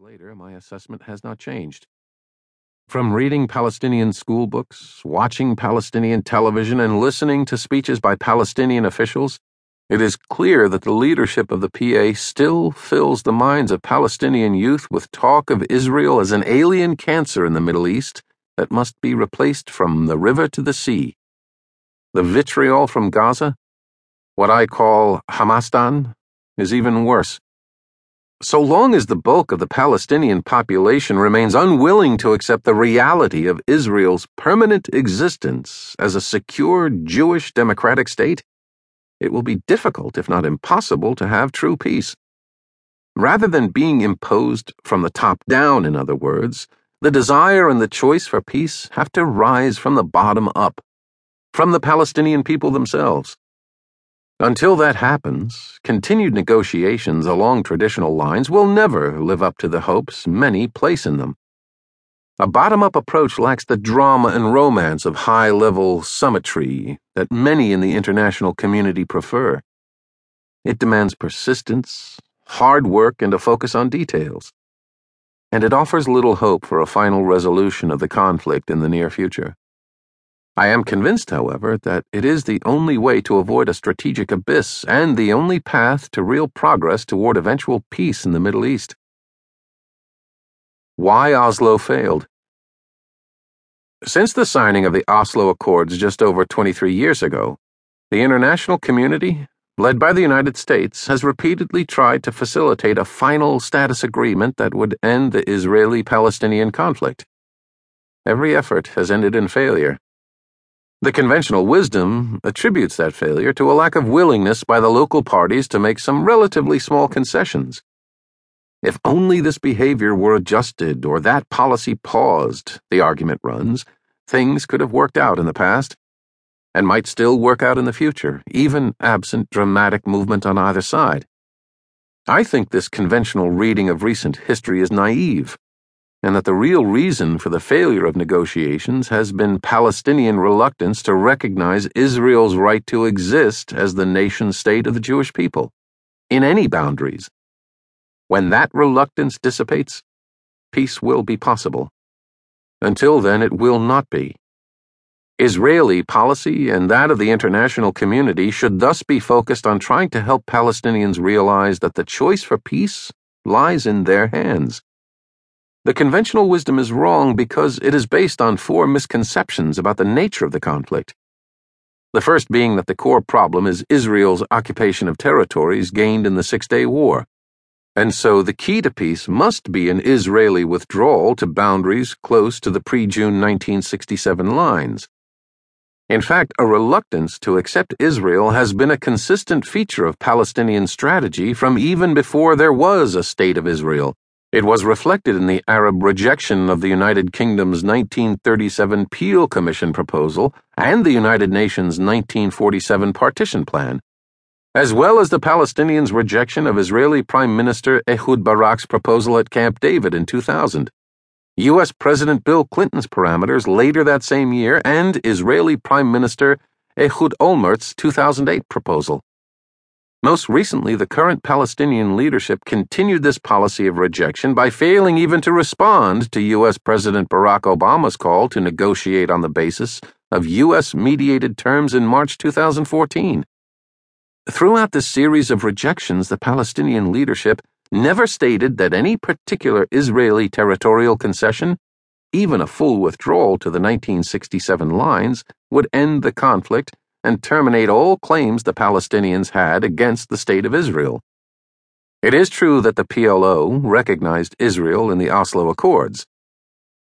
later, my assessment has not changed. From reading Palestinian school books, watching Palestinian television, and listening to speeches by Palestinian officials, it is clear that the leadership of the PA still fills the minds of Palestinian youth with talk of Israel as an alien cancer in the Middle East that must be replaced from the river to the sea. The vitriol from Gaza, what I call Hamastan, is even worse. So long as the bulk of the Palestinian population remains unwilling to accept the reality of Israel's permanent existence as a secure Jewish democratic state, it will be difficult, if not impossible, to have true peace. Rather than being imposed from the top down, in other words, the desire and the choice for peace have to rise from the bottom up, from the Palestinian people themselves. Until that happens, continued negotiations along traditional lines will never live up to the hopes many place in them. A bottom up approach lacks the drama and romance of high level summitry that many in the international community prefer. It demands persistence, hard work, and a focus on details. And it offers little hope for a final resolution of the conflict in the near future. I am convinced, however, that it is the only way to avoid a strategic abyss and the only path to real progress toward eventual peace in the Middle East. Why Oslo failed. Since the signing of the Oslo Accords just over 23 years ago, the international community, led by the United States, has repeatedly tried to facilitate a final status agreement that would end the Israeli Palestinian conflict. Every effort has ended in failure. The conventional wisdom attributes that failure to a lack of willingness by the local parties to make some relatively small concessions. If only this behavior were adjusted or that policy paused, the argument runs, things could have worked out in the past, and might still work out in the future, even absent dramatic movement on either side. I think this conventional reading of recent history is naive, and that the real reason for the failure of negotiations has been Palestinian reluctance to recognize Israel's right to exist as the nation state of the Jewish people, in any boundaries when that reluctance dissipates, peace will be possible. Until then, it will not be. Israeli policy and that of the international community should thus be focused on trying to help Palestinians realize that the choice for peace lies in their hands. The conventional wisdom is wrong because it is based on four misconceptions about the nature of the conflict. The first being that the core problem is Israel's occupation of territories gained in the Six Day War and so the key to peace must be an Israeli withdrawal to boundaries close to the pre June 1967 lines. In fact, a reluctance to accept Israel has been a consistent feature of Palestinian strategy from even before there was a State of Israel. It was reflected in the Arab rejection of the United Kingdom's 1937 Peel Commission proposal and the United Nations 1947 partition plan as well as the Palestinians' rejection of Israeli Prime Minister Ehud Barak's proposal at Camp David in 2000, U.S. President Bill Clinton's parameters later that same year, and Israeli Prime Minister Ehud Olmert's 2008 proposal. Most recently, the current Palestinian leadership continued this policy of rejection by failing even to respond to U.S. President Barack Obama's call to negotiate on the basis of U.S. mediated terms in March 2014. Throughout this series of rejections, the Palestinian leadership never stated that any particular Israeli territorial concession, even a full withdrawal to the 1967 lines, would end the conflict and terminate all claims the Palestinians had against the State of Israel. It is true that the PLO recognized Israel in the Oslo Accords,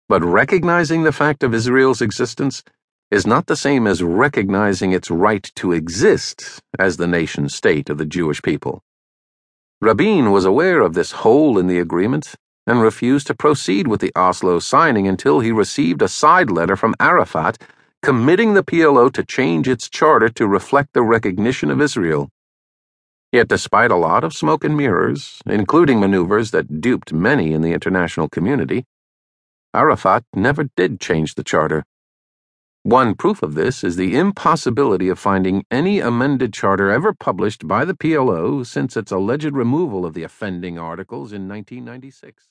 but recognizing the fact of Israel's existence is not the same as recognizing its right to exist as the nation state of the Jewish people. Rabin was aware of this hole in the agreement and refused to proceed with the Oslo signing until he received a side letter from Arafat committing the PLO to change its charter to reflect the recognition of Israel. Yet, despite a lot of smoke and mirrors, including maneuvers that duped many in the international community, Arafat never did change the charter. One proof of this is the impossibility of finding any amended charter ever published by the PLO since its alleged removal of the offending articles in 1996.